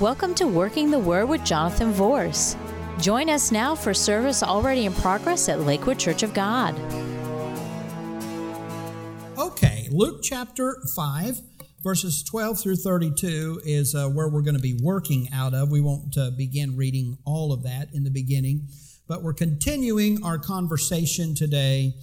Welcome to Working the Word with Jonathan Vorse. Join us now for service already in progress at Lakewood Church of God. Okay, Luke chapter 5, verses 12 through 32 is uh, where we're going to be working out of. We won't uh, begin reading all of that in the beginning, but we're continuing our conversation today,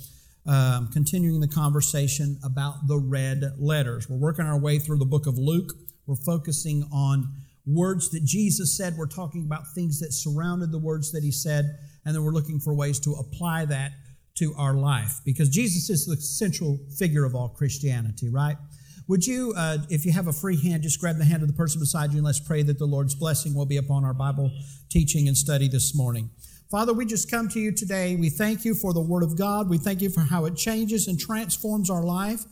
um, continuing the conversation about the red letters. We're working our way through the book of Luke. We're focusing on words that Jesus said. We're talking about things that surrounded the words that he said, and then we're looking for ways to apply that to our life because Jesus is the central figure of all Christianity, right? Would you, uh, if you have a free hand, just grab the hand of the person beside you and let's pray that the Lord's blessing will be upon our Bible teaching and study this morning. Father, we just come to you today. We thank you for the Word of God. We thank you for how it changes and transforms our life.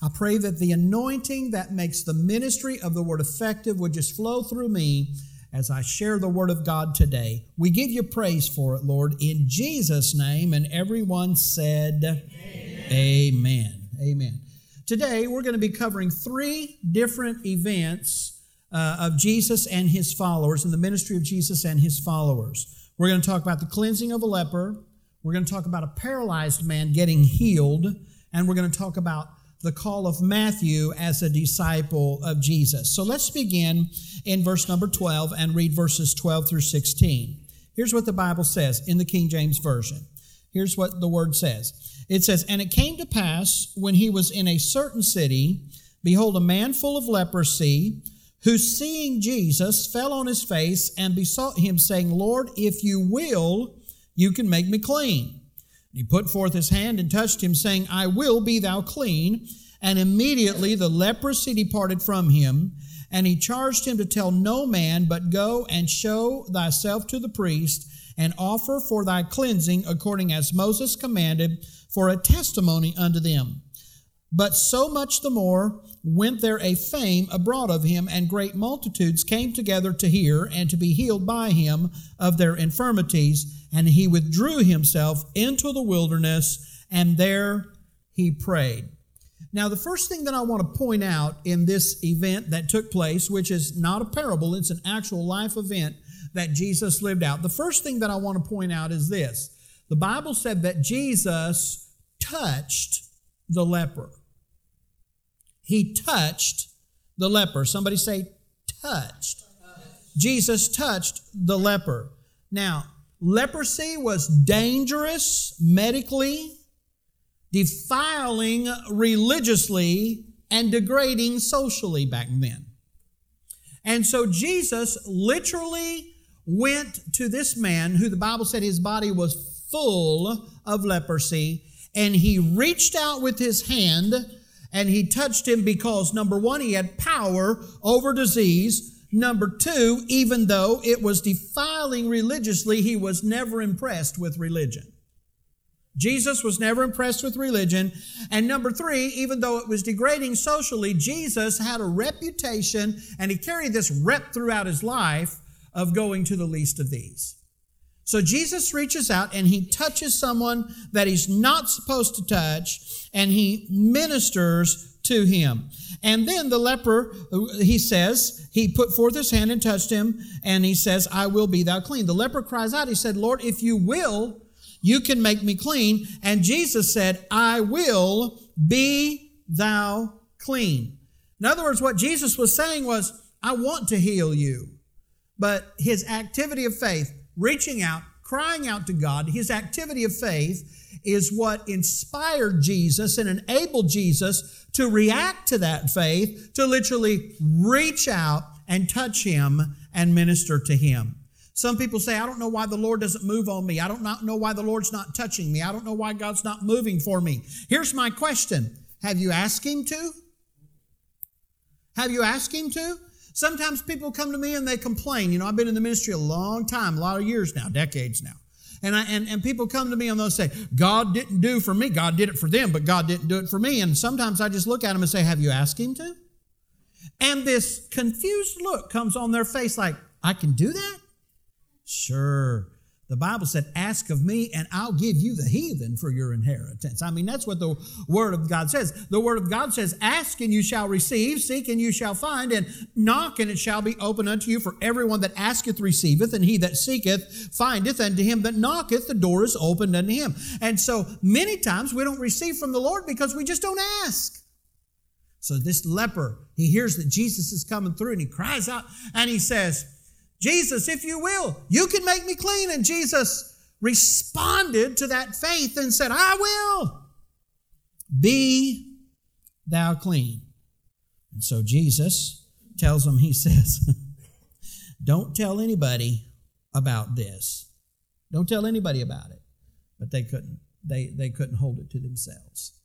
I pray that the anointing that makes the ministry of the Word effective would just flow through me as I share the Word of God today. We give you praise for it, Lord, in Jesus' name. And everyone said, Amen. Amen. Amen. Today, we're going to be covering three different events uh, of Jesus and his followers, and the ministry of Jesus and his followers. We're going to talk about the cleansing of a leper. We're going to talk about a paralyzed man getting healed. And we're going to talk about the call of Matthew as a disciple of Jesus. So let's begin in verse number 12 and read verses 12 through 16. Here's what the Bible says in the King James Version. Here's what the word says it says, And it came to pass when he was in a certain city, behold, a man full of leprosy, who seeing Jesus fell on his face and besought him, saying, Lord, if you will, you can make me clean. He put forth his hand and touched him, saying, I will be thou clean. And immediately the leprosy departed from him. And he charged him to tell no man, but go and show thyself to the priest, and offer for thy cleansing according as Moses commanded, for a testimony unto them. But so much the more went there a fame abroad of him, and great multitudes came together to hear and to be healed by him of their infirmities and he withdrew himself into the wilderness, and there he prayed. Now, the first thing that I want to point out in this event that took place, which is not a parable, it's an actual life event that Jesus lived out. The first thing that I want to point out is this the Bible said that Jesus touched the leper. He touched the leper. Somebody say, touched. Jesus touched the leper. Now, Leprosy was dangerous medically, defiling religiously, and degrading socially back then. And so Jesus literally went to this man who the Bible said his body was full of leprosy, and he reached out with his hand and he touched him because number one, he had power over disease. Number two, even though it was defiling religiously, he was never impressed with religion. Jesus was never impressed with religion. And number three, even though it was degrading socially, Jesus had a reputation and he carried this rep throughout his life of going to the least of these. So Jesus reaches out and he touches someone that he's not supposed to touch and he ministers to him. And then the leper, he says, he put forth his hand and touched him, and he says, I will be thou clean. The leper cries out, he said, Lord, if you will, you can make me clean. And Jesus said, I will be thou clean. In other words, what Jesus was saying was, I want to heal you. But his activity of faith, reaching out, crying out to God, his activity of faith is what inspired Jesus and enabled Jesus to react to that faith, to literally reach out and touch him and minister to him. Some people say, I don't know why the Lord doesn't move on me. I don't know why the Lord's not touching me. I don't know why God's not moving for me. Here's my question Have you asked Him to? Have you asked Him to? Sometimes people come to me and they complain. You know, I've been in the ministry a long time, a lot of years now, decades now. And, I, and, and people come to me and they'll say, God didn't do for me. God did it for them, but God didn't do it for me. And sometimes I just look at them and say, Have you asked Him to? And this confused look comes on their face like, I can do that? Sure. The Bible said, Ask of me, and I'll give you the heathen for your inheritance. I mean, that's what the Word of God says. The Word of God says, Ask and you shall receive, seek and you shall find, and knock and it shall be opened unto you. For everyone that asketh receiveth, and he that seeketh findeth, and to him that knocketh the door is opened unto him. And so many times we don't receive from the Lord because we just don't ask. So this leper, he hears that Jesus is coming through and he cries out and he says, Jesus, if you will, you can make me clean. And Jesus responded to that faith and said, I will. Be thou clean. And so Jesus tells him, He says, Don't tell anybody about this. Don't tell anybody about it. But they couldn't. They, they couldn't hold it to themselves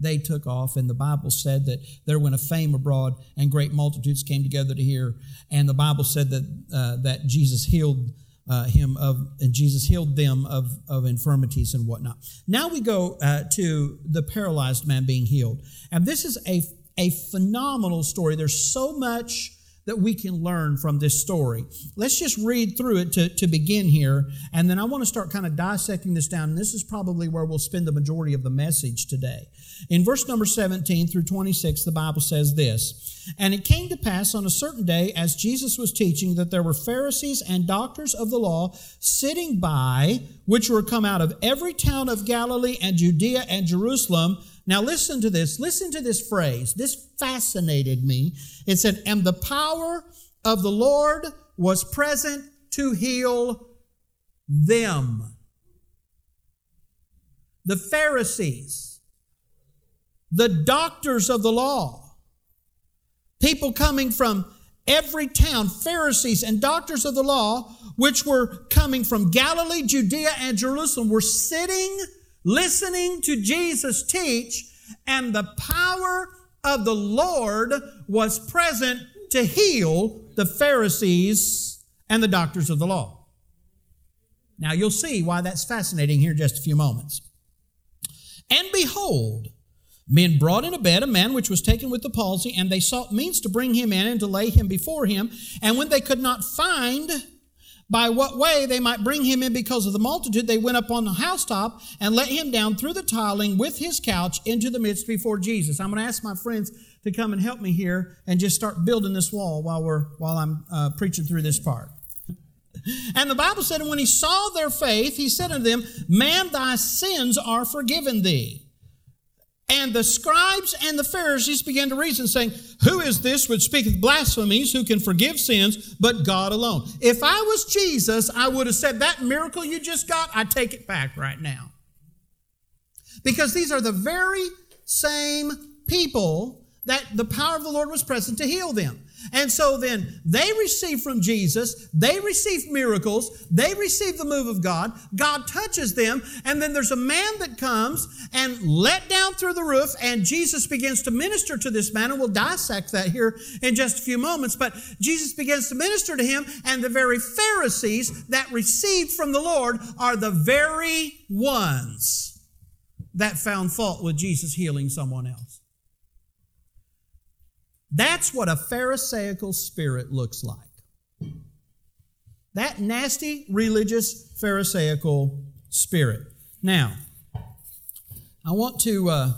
they took off. And the Bible said that there went a fame abroad, and great multitudes came together to hear. And the Bible said that uh, that Jesus healed uh, him of, and Jesus healed them of, of infirmities and whatnot. Now we go uh, to the paralyzed man being healed, and this is a a phenomenal story. There's so much that we can learn from this story. Let's just read through it to, to begin here, and then I want to start kind of dissecting this down. And this is probably where we'll spend the majority of the message today. In verse number 17 through 26, the Bible says this And it came to pass on a certain day, as Jesus was teaching, that there were Pharisees and doctors of the law sitting by, which were come out of every town of Galilee and Judea and Jerusalem. Now, listen to this. Listen to this phrase. This fascinated me. It said, And the power of the Lord was present to heal them. The Pharisees the doctors of the law, people coming from every town, Pharisees and doctors of the law, which were coming from Galilee, Judea, and Jerusalem, were sitting, listening to Jesus teach, and the power of the Lord was present to heal the Pharisees and the doctors of the law. Now you'll see why that's fascinating here in just a few moments. And behold, Men brought in a bed a man which was taken with the palsy, and they sought means to bring him in and to lay him before him. And when they could not find by what way they might bring him in because of the multitude, they went up on the housetop and let him down through the tiling with his couch into the midst before Jesus. I'm going to ask my friends to come and help me here and just start building this wall while we're while I'm uh, preaching through this part. And the Bible said, and when he saw their faith, he said unto them, Man, thy sins are forgiven thee. And the scribes and the Pharisees began to reason, saying, Who is this which speaketh blasphemies, who can forgive sins, but God alone? If I was Jesus, I would have said, That miracle you just got, I take it back right now. Because these are the very same people that the power of the Lord was present to heal them. And so then they receive from Jesus, they receive miracles, they receive the move of God, God touches them, and then there's a man that comes and let down through the roof, and Jesus begins to minister to this man, and we'll dissect that here in just a few moments. But Jesus begins to minister to him, and the very Pharisees that received from the Lord are the very ones that found fault with Jesus healing someone else. That's what a Pharisaical spirit looks like. That nasty religious Pharisaical spirit. Now, I want to uh,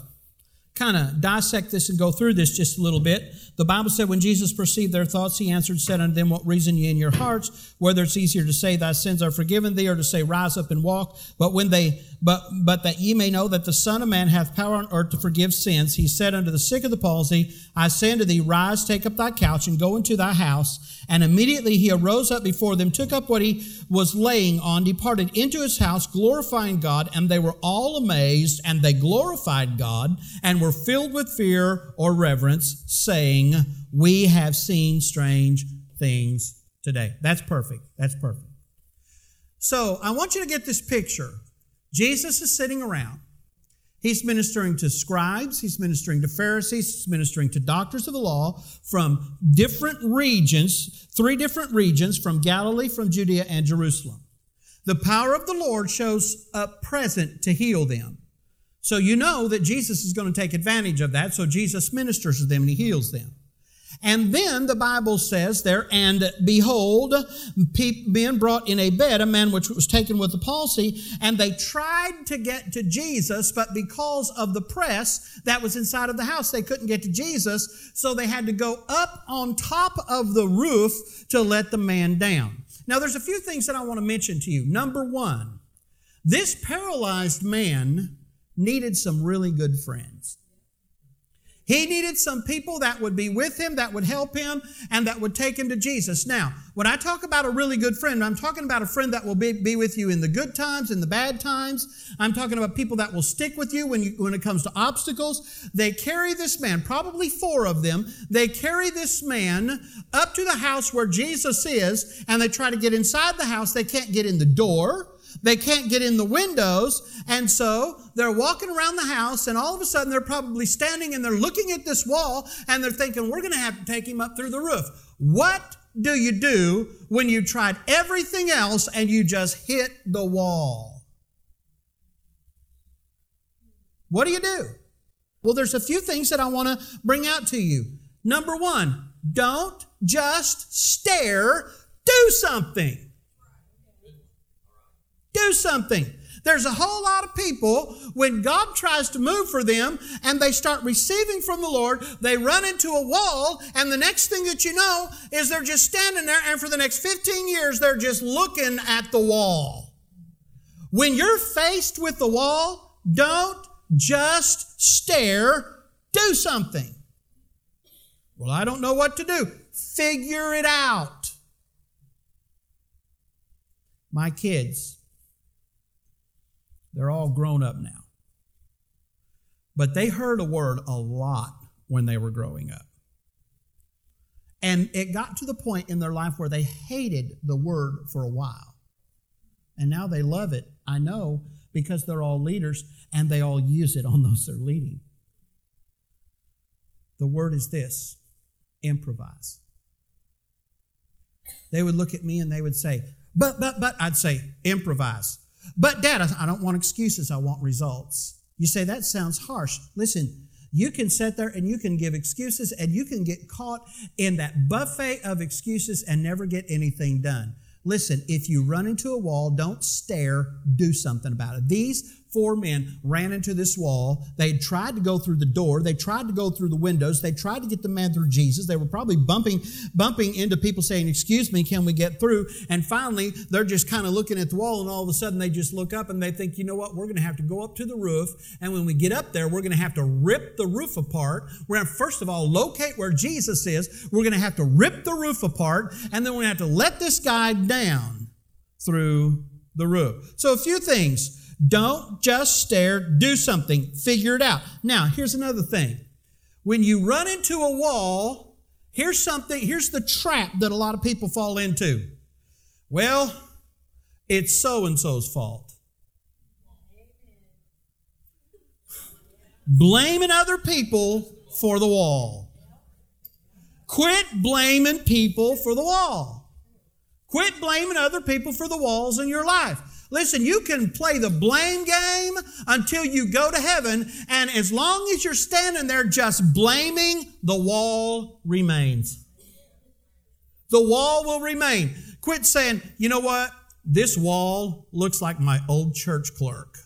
kind of dissect this and go through this just a little bit. The Bible said, when Jesus perceived their thoughts, he answered, said unto them, What reason ye in your hearts? Whether it's easier to say, Thy sins are forgiven thee, or to say, Rise up and walk. But when they but but that ye may know that the Son of Man hath power on earth to forgive sins, he said unto the sick of the palsy, I say unto thee, Rise, take up thy couch, and go into thy house. And immediately he arose up before them, took up what he was laying on, departed into his house, glorifying God, and they were all amazed, and they glorified God, and were filled with fear or reverence, saying, We have seen strange things today. That's perfect. That's perfect. So I want you to get this picture. Jesus is sitting around. He's ministering to scribes, he's ministering to Pharisees, he's ministering to doctors of the law from different regions, three different regions from Galilee, from Judea, and Jerusalem. The power of the Lord shows up present to heal them. So you know that Jesus is going to take advantage of that, so Jesus ministers to them and he heals them. And then the Bible says there, and behold, men brought in a bed a man which was taken with the palsy, and they tried to get to Jesus, but because of the press that was inside of the house, they couldn't get to Jesus, so they had to go up on top of the roof to let the man down. Now, there's a few things that I want to mention to you. Number one, this paralyzed man needed some really good friends. He needed some people that would be with him, that would help him, and that would take him to Jesus. Now, when I talk about a really good friend, I'm talking about a friend that will be, be with you in the good times, in the bad times. I'm talking about people that will stick with you when, you when it comes to obstacles. They carry this man, probably four of them, they carry this man up to the house where Jesus is, and they try to get inside the house. They can't get in the door. They can't get in the windows. And so they're walking around the house, and all of a sudden they're probably standing and they're looking at this wall and they're thinking, we're going to have to take him up through the roof. What do you do when you tried everything else and you just hit the wall? What do you do? Well, there's a few things that I want to bring out to you. Number one, don't just stare, do something. Do something. There's a whole lot of people, when God tries to move for them and they start receiving from the Lord, they run into a wall, and the next thing that you know is they're just standing there, and for the next 15 years, they're just looking at the wall. When you're faced with the wall, don't just stare, do something. Well, I don't know what to do. Figure it out. My kids, they're all grown up now. But they heard a word a lot when they were growing up. And it got to the point in their life where they hated the word for a while. And now they love it, I know, because they're all leaders and they all use it on those they're leading. The word is this improvise. They would look at me and they would say, but, but, but, I'd say, improvise. But, Dad, I don't want excuses, I want results. You say, that sounds harsh. Listen, you can sit there and you can give excuses and you can get caught in that buffet of excuses and never get anything done. Listen, if you run into a wall, don't stare, do something about it. These four men ran into this wall. They had tried to go through the door. They tried to go through the windows. They tried to get the man through Jesus. They were probably bumping, bumping into people saying, Excuse me, can we get through? And finally, they're just kind of looking at the wall, and all of a sudden they just look up and they think, You know what? We're going to have to go up to the roof. And when we get up there, we're going to have to rip the roof apart. We're going to, first of all, locate where Jesus is. We're going to have to rip the roof apart. And then we're going to have to let this guy down through the roof. So, a few things. Don't just stare, do something, figure it out. Now, here's another thing. When you run into a wall, here's something, here's the trap that a lot of people fall into. Well, it's so and so's fault. Blaming other people for the wall. Quit blaming people for the wall. Quit blaming other people for the walls in your life. Listen, you can play the blame game until you go to heaven, and as long as you're standing there just blaming, the wall remains. The wall will remain. Quit saying, you know what? This wall looks like my old church clerk.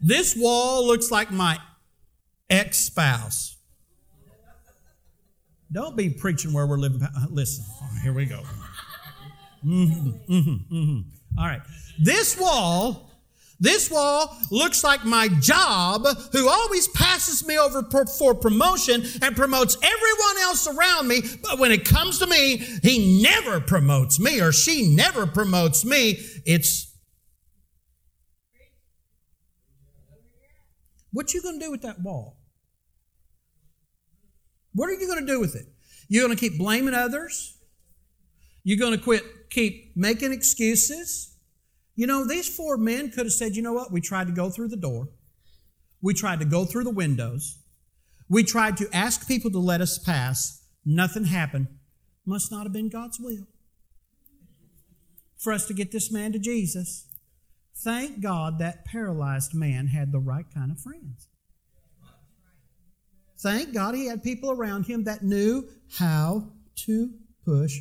This wall looks like my ex spouse. Don't be preaching where we're living. Listen, here we go. Mm-hmm, mm-hmm, mm-hmm. All right. This wall, this wall looks like my job, who always passes me over for promotion and promotes everyone else around me. But when it comes to me, he never promotes me or she never promotes me. It's what you going to do with that wall? What are you going to do with it? You're going to keep blaming others? You're going to quit, keep making excuses. You know, these four men could have said, you know what? We tried to go through the door. We tried to go through the windows. We tried to ask people to let us pass. Nothing happened. Must not have been God's will for us to get this man to Jesus. Thank God that paralyzed man had the right kind of friends. thank God he had people around him that knew how to push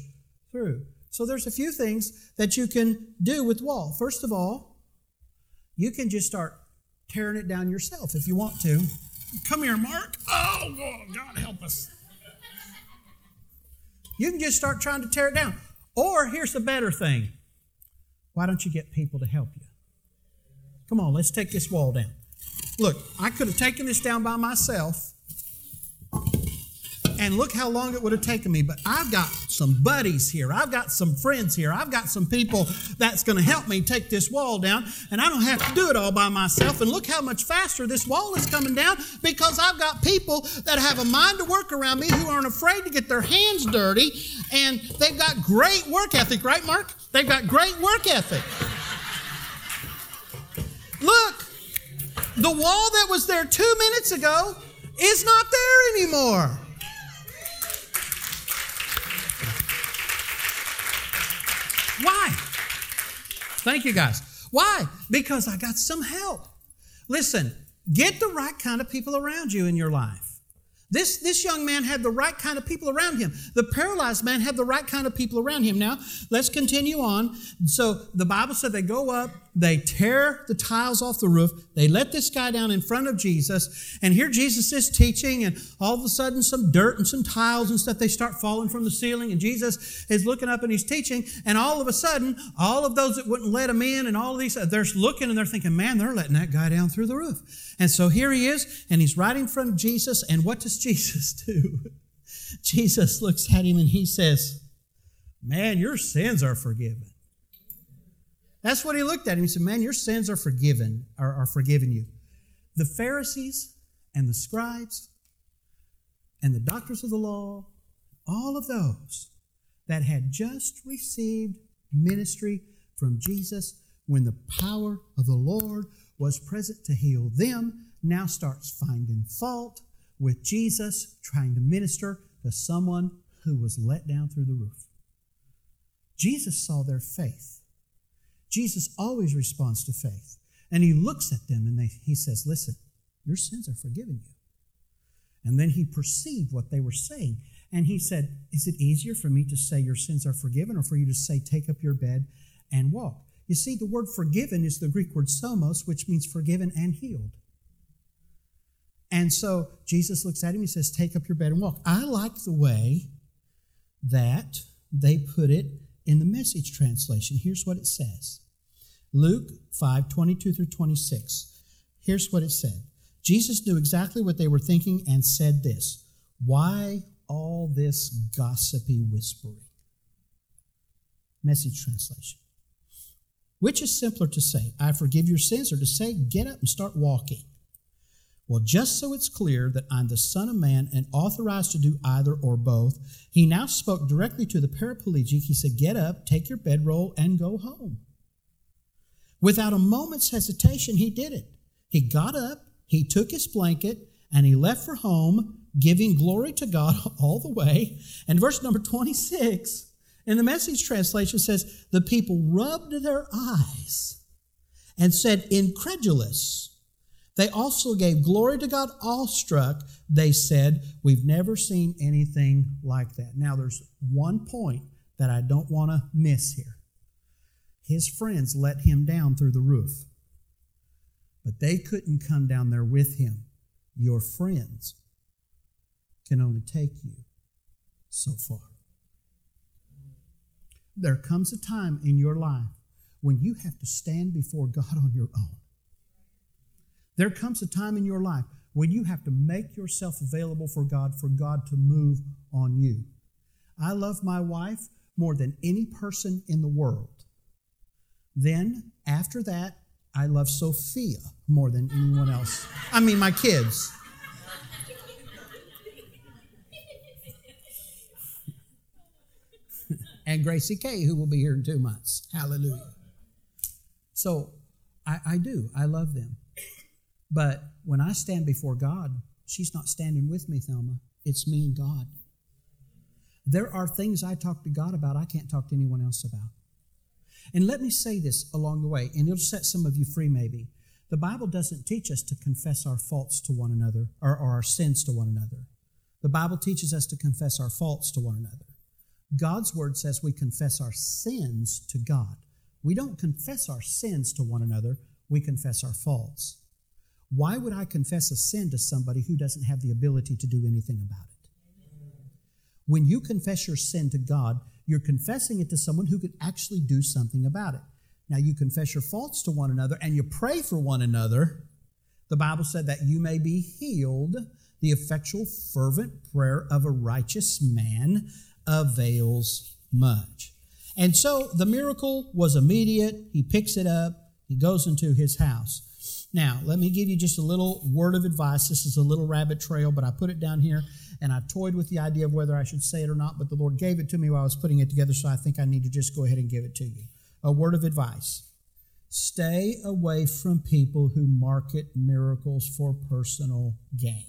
through. So there's a few things that you can do with wall. First of all, you can just start tearing it down yourself if you want to. Come here, Mark. Oh, God help us. You can just start trying to tear it down. Or here's the better thing why don't you get people to help you? Come on, let's take this wall down. Look, I could have taken this down by myself, and look how long it would have taken me. But I've got some buddies here. I've got some friends here. I've got some people that's going to help me take this wall down, and I don't have to do it all by myself. And look how much faster this wall is coming down because I've got people that have a mind to work around me who aren't afraid to get their hands dirty, and they've got great work ethic, right, Mark? They've got great work ethic. Look, the wall that was there two minutes ago is not there anymore. Why? Thank you, guys. Why? Because I got some help. Listen, get the right kind of people around you in your life. This, this young man had the right kind of people around him. The paralyzed man had the right kind of people around him. Now, let's continue on. So, the Bible said they go up, they tear the tiles off the roof, they let this guy down in front of Jesus, and here Jesus is teaching, and all of a sudden, some dirt and some tiles and stuff, they start falling from the ceiling, and Jesus is looking up and he's teaching, and all of a sudden, all of those that wouldn't let him in, and all of these, they're looking and they're thinking, man, they're letting that guy down through the roof. And so here he is, and he's right in front of Jesus, and what does Jesus do? Jesus looks at him and he says, Man, your sins are forgiven. That's what he looked at him. He said, Man, your sins are forgiven, are, are forgiven you. The Pharisees and the scribes and the doctors of the law, all of those that had just received ministry from Jesus when the power of the Lord was present to heal them, now starts finding fault with Jesus trying to minister to someone who was let down through the roof. Jesus saw their faith. Jesus always responds to faith. And he looks at them and they, he says, Listen, your sins are forgiven you. And then he perceived what they were saying. And he said, Is it easier for me to say your sins are forgiven or for you to say, Take up your bed and walk? You see, the word forgiven is the Greek word somos, which means forgiven and healed. And so Jesus looks at him, he says, Take up your bed and walk. I like the way that they put it in the message translation. Here's what it says Luke 5 22 through 26. Here's what it said Jesus knew exactly what they were thinking and said this Why all this gossipy whispering? Message translation. Which is simpler to say, I forgive your sins, or to say, get up and start walking? Well, just so it's clear that I'm the Son of Man and authorized to do either or both, he now spoke directly to the paraplegic. He said, Get up, take your bedroll, and go home. Without a moment's hesitation, he did it. He got up, he took his blanket, and he left for home, giving glory to God all the way. And verse number 26 in the message translation says, The people rubbed their eyes and said, Incredulous. They also gave glory to God, awestruck. They said, We've never seen anything like that. Now, there's one point that I don't want to miss here. His friends let him down through the roof, but they couldn't come down there with him. Your friends can only take you so far. There comes a time in your life when you have to stand before God on your own. There comes a time in your life when you have to make yourself available for God, for God to move on you. I love my wife more than any person in the world. Then, after that, I love Sophia more than anyone else. I mean, my kids. and Gracie Kay, who will be here in two months. Hallelujah. So I, I do. I love them. But when I stand before God, she's not standing with me, Thelma. It's me and God. There are things I talk to God about I can't talk to anyone else about. And let me say this along the way, and it'll set some of you free maybe. The Bible doesn't teach us to confess our faults to one another or, or our sins to one another. The Bible teaches us to confess our faults to one another. God's word says we confess our sins to God. We don't confess our sins to one another, we confess our faults. Why would I confess a sin to somebody who doesn't have the ability to do anything about it? When you confess your sin to God, you're confessing it to someone who could actually do something about it. Now, you confess your faults to one another and you pray for one another. The Bible said that you may be healed. The effectual, fervent prayer of a righteous man avails much. And so the miracle was immediate. He picks it up, he goes into his house. Now, let me give you just a little word of advice. This is a little rabbit trail, but I put it down here and I toyed with the idea of whether I should say it or not, but the Lord gave it to me while I was putting it together, so I think I need to just go ahead and give it to you. A word of advice stay away from people who market miracles for personal gain.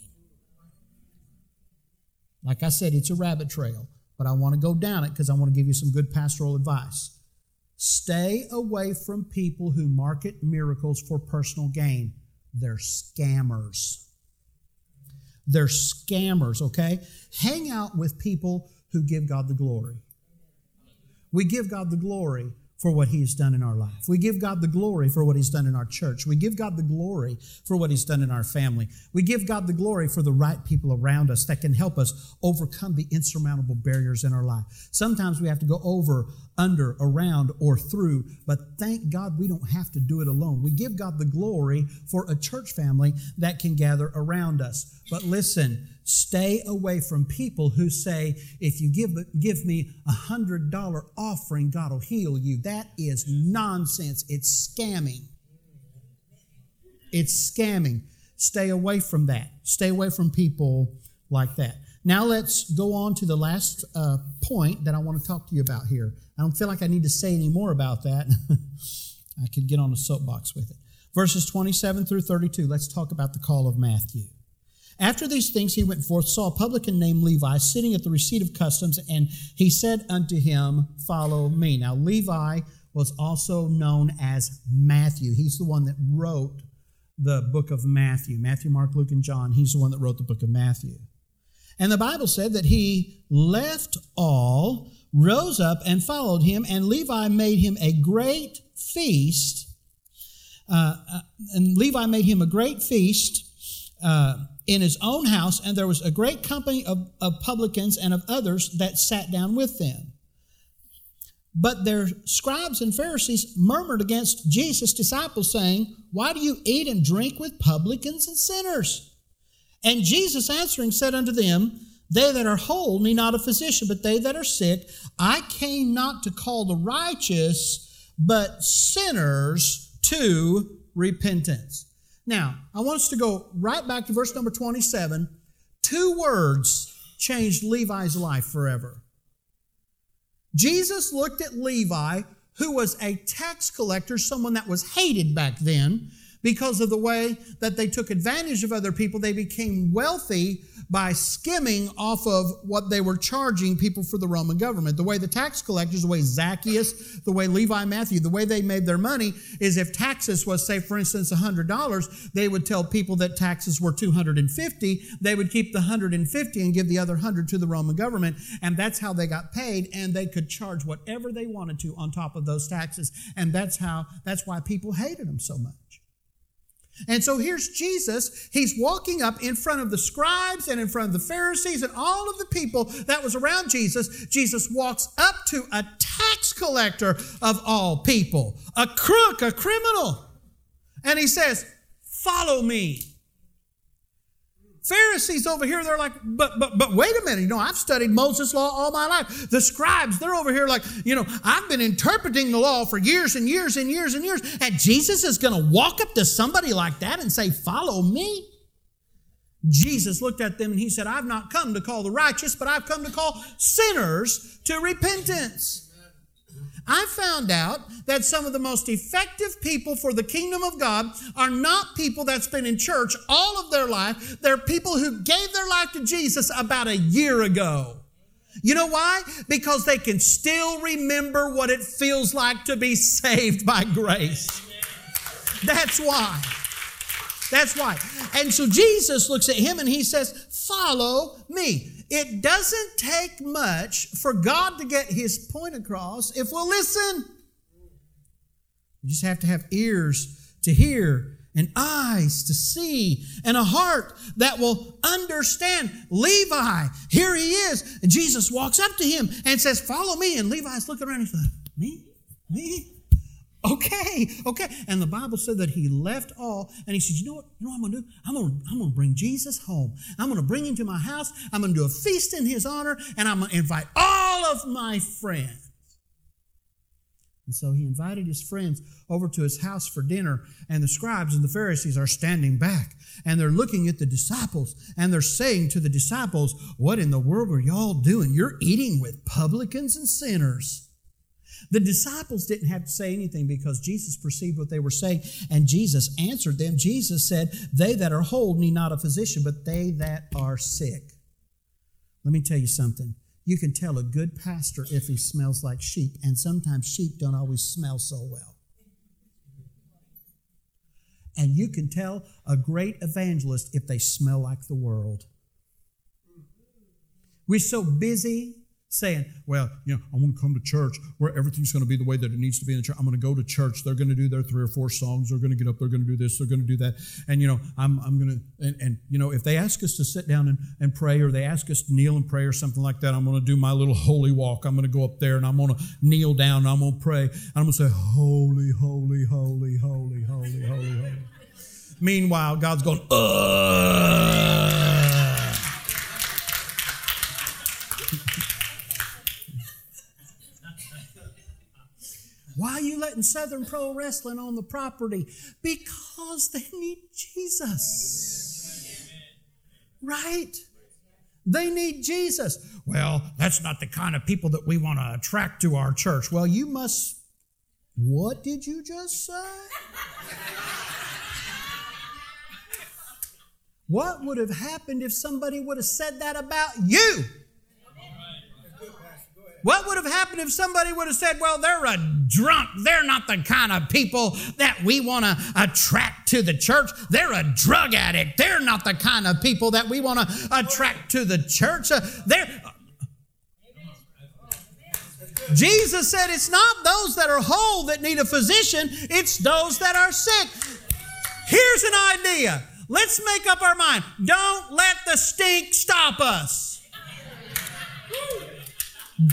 Like I said, it's a rabbit trail, but I want to go down it because I want to give you some good pastoral advice. Stay away from people who market miracles for personal gain. They're scammers. They're scammers, okay? Hang out with people who give God the glory. We give God the glory for what He's done in our life. We give God the glory for what He's done in our church. We give God the glory for what He's done in our family. We give God the glory for the right people around us that can help us overcome the insurmountable barriers in our life. Sometimes we have to go over, under, around, or through, but thank God we don't have to do it alone. We give God the glory for a church family that can gather around us. But listen, Stay away from people who say, if you give, give me a hundred dollar offering, God will heal you. That is nonsense. It's scamming. It's scamming. Stay away from that. Stay away from people like that. Now let's go on to the last uh, point that I want to talk to you about here. I don't feel like I need to say any more about that. I could get on a soapbox with it. Verses 27 through 32, let's talk about the call of Matthew. After these things, he went forth, saw a publican named Levi sitting at the receipt of customs, and he said unto him, Follow me. Now, Levi was also known as Matthew. He's the one that wrote the book of Matthew. Matthew, Mark, Luke, and John. He's the one that wrote the book of Matthew. And the Bible said that he left all, rose up, and followed him, and Levi made him a great feast. Uh, uh and Levi made him a great feast. Uh, in his own house, and there was a great company of, of publicans and of others that sat down with them. But their scribes and Pharisees murmured against Jesus' disciples, saying, Why do you eat and drink with publicans and sinners? And Jesus answering said unto them, They that are whole need not a physician, but they that are sick. I came not to call the righteous, but sinners to repentance. Now, I want us to go right back to verse number 27. Two words changed Levi's life forever. Jesus looked at Levi, who was a tax collector, someone that was hated back then because of the way that they took advantage of other people. They became wealthy by skimming off of what they were charging people for the Roman government. The way the tax collectors, the way Zacchaeus, the way Levi Matthew, the way they made their money is if taxes was, say, for instance, $100, they would tell people that taxes were 250. They would keep the 150 and give the other 100 to the Roman government. And that's how they got paid. And they could charge whatever they wanted to on top of those taxes. And that's how, that's why people hated them so much. And so here's Jesus. He's walking up in front of the scribes and in front of the Pharisees and all of the people that was around Jesus. Jesus walks up to a tax collector of all people, a crook, a criminal. And he says, Follow me. Pharisees over here, they're like, but, but, but wait a minute, you know, I've studied Moses' law all my life. The scribes, they're over here like, you know, I've been interpreting the law for years and years and years and years. And Jesus is going to walk up to somebody like that and say, follow me. Jesus looked at them and he said, I've not come to call the righteous, but I've come to call sinners to repentance. I found out that some of the most effective people for the kingdom of God are not people that's been in church all of their life. They're people who gave their life to Jesus about a year ago. You know why? Because they can still remember what it feels like to be saved by grace. That's why. That's why. And so Jesus looks at him and he says, Follow me. It doesn't take much for God to get his point across if we'll listen. You just have to have ears to hear and eyes to see and a heart that will understand. Levi, here he is. And Jesus walks up to him and says, Follow me. And Levi's looking around and says, Me? Me? Okay, okay. And the Bible said that he left all and he said, You know what? You know what I'm gonna do? I'm gonna, I'm gonna bring Jesus home. I'm gonna bring him to my house. I'm gonna do a feast in his honor, and I'm gonna invite all of my friends. And so he invited his friends over to his house for dinner, and the scribes and the Pharisees are standing back and they're looking at the disciples and they're saying to the disciples, What in the world are y'all doing? You're eating with publicans and sinners. The disciples didn't have to say anything because Jesus perceived what they were saying, and Jesus answered them. Jesus said, They that are whole need not a physician, but they that are sick. Let me tell you something. You can tell a good pastor if he smells like sheep, and sometimes sheep don't always smell so well. And you can tell a great evangelist if they smell like the world. We're so busy saying, well, you know, I want to come to church where everything's going to be the way that it needs to be in the church. I'm going to go to church. They're going to do their three or four songs. They're going to get up. They're going to do this. They're going to do that. And, you know, I'm, I'm going to, and, and, you know, if they ask us to sit down and, and pray or they ask us to kneel and pray or something like that, I'm going to do my little holy walk. I'm going to go up there and I'm going to kneel down and I'm going to pray. And I'm going to say, holy, holy, holy, holy, holy, holy, holy. Meanwhile, God's going, Ugh. Why are you letting Southern Pro Wrestling on the property? Because they need Jesus. Right? They need Jesus. Well, that's not the kind of people that we want to attract to our church. Well, you must. What did you just say? what would have happened if somebody would have said that about you? What would have happened if somebody would have said, well, they're a drunk. They're not the kind of people that we want to attract to the church. They're a drug addict. They're not the kind of people that we want to attract to the church. Uh, they're. Jesus said it's not those that are whole that need a physician, it's those that are sick. Here's an idea. Let's make up our mind. Don't let the stink stop us.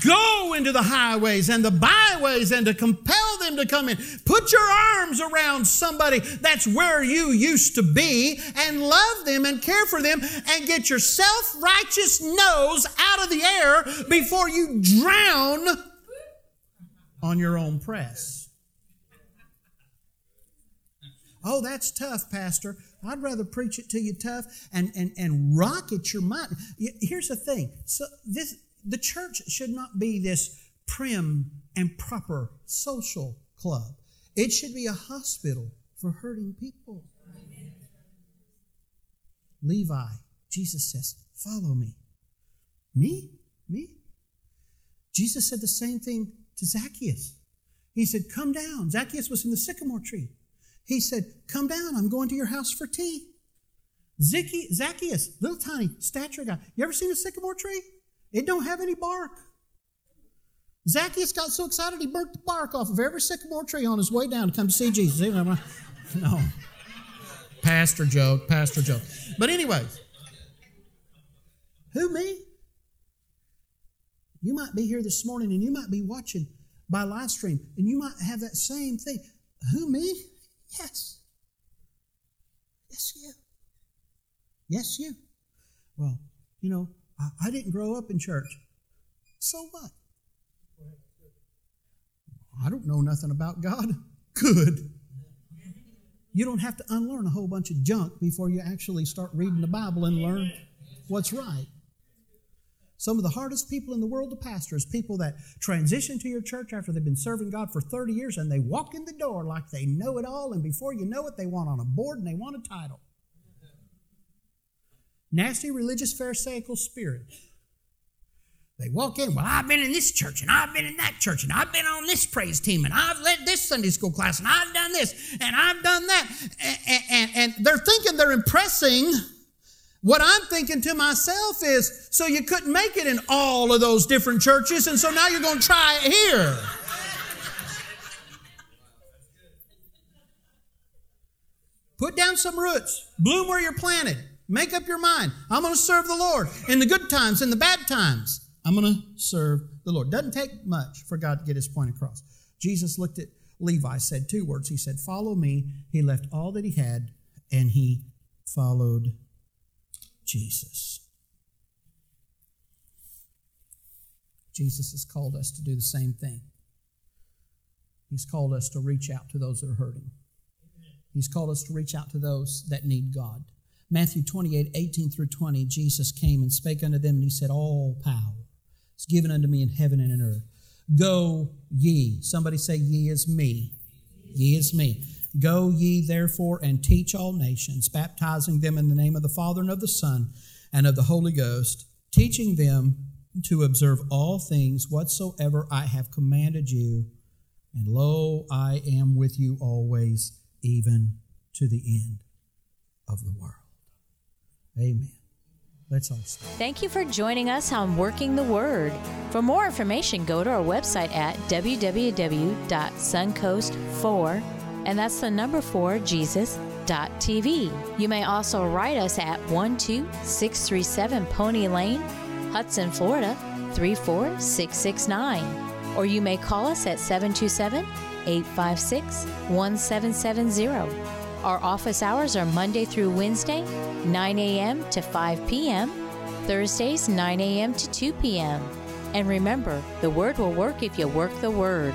Go into the highways and the byways and to compel them to come in. Put your arms around somebody that's where you used to be and love them and care for them and get your self righteous nose out of the air before you drown on your own press. Oh, that's tough, Pastor. I'd rather preach it to you tough and, and, and rocket your mind. Here's the thing. So this the church should not be this prim and proper social club. It should be a hospital for hurting people. Levi, Jesus says, Follow me. Me? Me? Jesus said the same thing to Zacchaeus. He said, Come down. Zacchaeus was in the sycamore tree. He said, Come down. I'm going to your house for tea. Zacchaeus, little tiny stature guy. You ever seen a sycamore tree? It don't have any bark. Zacchaeus got so excited he burnt the bark off of every sycamore tree on his way down to come to see Jesus. No. Pastor joke, pastor joke. But anyways, who me? You might be here this morning and you might be watching by live stream and you might have that same thing. Who me? Yes. Yes, you. Yes, you. Well, you know, I, didn't grow up in church. So what? I don't know nothing about God. Good. You don't have to unlearn a whole bunch of junk before you actually start reading the Bible and learn what's right. Some of the hardest people in the world to pastor is people that transition to your church after they've been serving God for 30 years and they walk in the door like they know it all, and before you know it, they want on a board and they want a title nasty religious Pharisaical spirit They walk in, well, I've been in this church and I've been in that church and I've been on this praise team and I've led this Sunday school class and I've done this and I've done that. And, and, and they're thinking they're impressing. What I'm thinking to myself is, so you couldn't make it in all of those different churches, and so now you're going to try it here. Put down some roots. Bloom where you're planted. Make up your mind. I'm going to serve the Lord in the good times, in the bad times. I'm going to serve the Lord. Doesn't take much for God to get his point across. Jesus looked at Levi, said two words. He said, Follow me. He left all that he had and he followed Jesus. Jesus has called us to do the same thing. He's called us to reach out to those that are hurting. He's called us to reach out to those that need God. Matthew 28, 18 through 20, Jesus came and spake unto them, and he said, All power is given unto me in heaven and in earth. Go ye. Somebody say, Ye is me. Ye is me. Go ye therefore and teach all nations, baptizing them in the name of the Father and of the Son and of the Holy Ghost, teaching them to observe all things whatsoever I have commanded you. And lo, I am with you always even to the end of the world. Amen. Let's all stand. Thank you for joining us on Working the Word. For more information, go to our website at www.suncoast4, and that's the number 4 Jesus.tv. You may also write us at 12637 Pony Lane, Hudson, Florida 34669. Or you may call us at 727 856 1770. Our office hours are Monday through Wednesday, 9 a.m. to 5 p.m., Thursdays, 9 a.m. to 2 p.m. And remember, the Word will work if you work the Word.